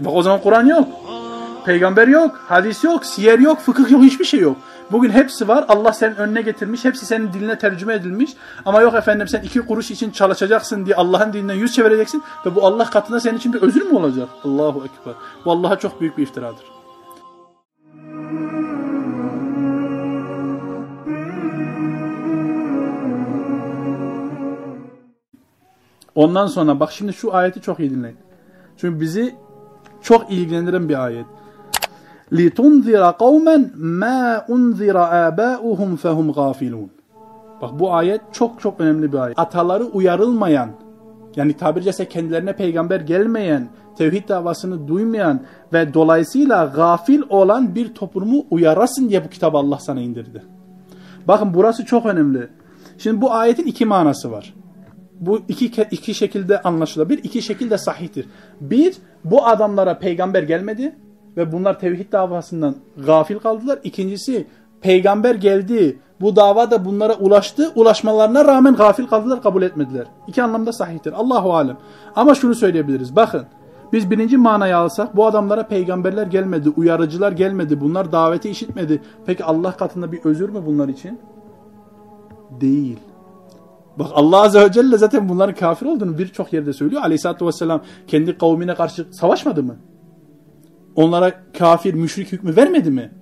Bak o zaman Kur'an yok. Peygamber yok, hadis yok, siyer yok, fıkıh yok, hiçbir şey yok. Bugün hepsi var. Allah senin önüne getirmiş. Hepsi senin diline tercüme edilmiş. Ama yok efendim sen iki kuruş için çalışacaksın diye Allah'ın dininden yüz çevireceksin. Ve bu Allah katında senin için bir özür mü olacak? Allahu Ekber. Bu Allah'a çok büyük bir iftiradır. Ondan sonra bak şimdi şu ayeti çok iyi dinleyin. Çünkü bizi çok ilgilendiren bir ayet. لِتُنْذِرَ قَوْمًا مَا اُنْذِرَ آبَاؤُهُمْ فَهُمْ غَافِلُونَ Bak bu ayet çok çok önemli bir ayet. Ataları uyarılmayan, yani tabiri caizse kendilerine peygamber gelmeyen, tevhid davasını duymayan ve dolayısıyla gafil olan bir toplumu uyarasın diye bu kitabı Allah sana indirdi. Bakın burası çok önemli. Şimdi bu ayetin iki manası var. Bu iki, iki şekilde anlaşılabilir. iki şekilde sahihtir. Bir, bu adamlara peygamber gelmedi ve bunlar tevhid davasından gafil kaldılar. İkincisi, peygamber geldi, bu dava da bunlara ulaştı. Ulaşmalarına rağmen gafil kaldılar, kabul etmediler. İki anlamda sahihtir. Allahu alem. Ama şunu söyleyebiliriz. Bakın, biz birinci manayı alsak bu adamlara peygamberler gelmedi, uyarıcılar gelmedi, bunlar daveti işitmedi. Peki Allah katında bir özür mü bunlar için? Değil. Bak Allah Azze ve Celle zaten bunların kafir olduğunu birçok yerde söylüyor. Aleyhisselatü Vesselam kendi kavmine karşı savaşmadı mı? Onlara kafir, müşrik hükmü vermedi mi?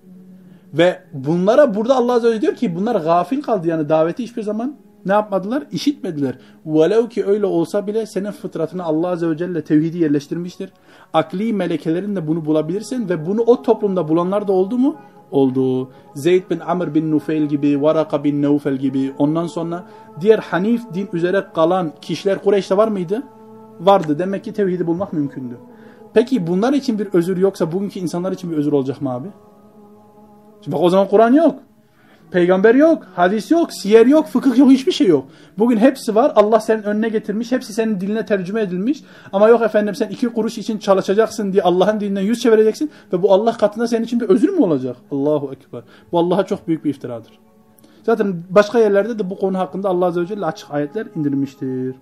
Ve bunlara burada Allah Azze ve Celle diyor ki bunlar gafil kaldı. Yani daveti hiçbir zaman ne yapmadılar? İşitmediler. Velev ki öyle olsa bile senin fıtratına Allah Azze ve Celle tevhidi yerleştirmiştir. Akli melekelerin de bunu bulabilirsin ve bunu o toplumda bulanlar da oldu mu? Oldu. Zeyd bin Amr bin Nufeyl gibi, Varaka bin Neufel gibi ondan sonra diğer Hanif din üzere kalan kişiler Kureyş'te var mıydı? Vardı. Demek ki tevhidi bulmak mümkündü. Peki bunlar için bir özür yoksa bugünkü insanlar için bir özür olacak mı abi? Şimdi bak o zaman Kur'an yok. Peygamber yok, hadis yok, siyer yok, fıkıh yok, hiçbir şey yok. Bugün hepsi var. Allah senin önüne getirmiş. Hepsi senin diline tercüme edilmiş. Ama yok efendim sen iki kuruş için çalışacaksın diye Allah'ın dininden yüz çevireceksin. Ve bu Allah katında senin için bir özür mü olacak? Allahu Ekber. Bu Allah'a çok büyük bir iftiradır. Zaten başka yerlerde de bu konu hakkında Allah Azze ve Celle açık ayetler indirmiştir.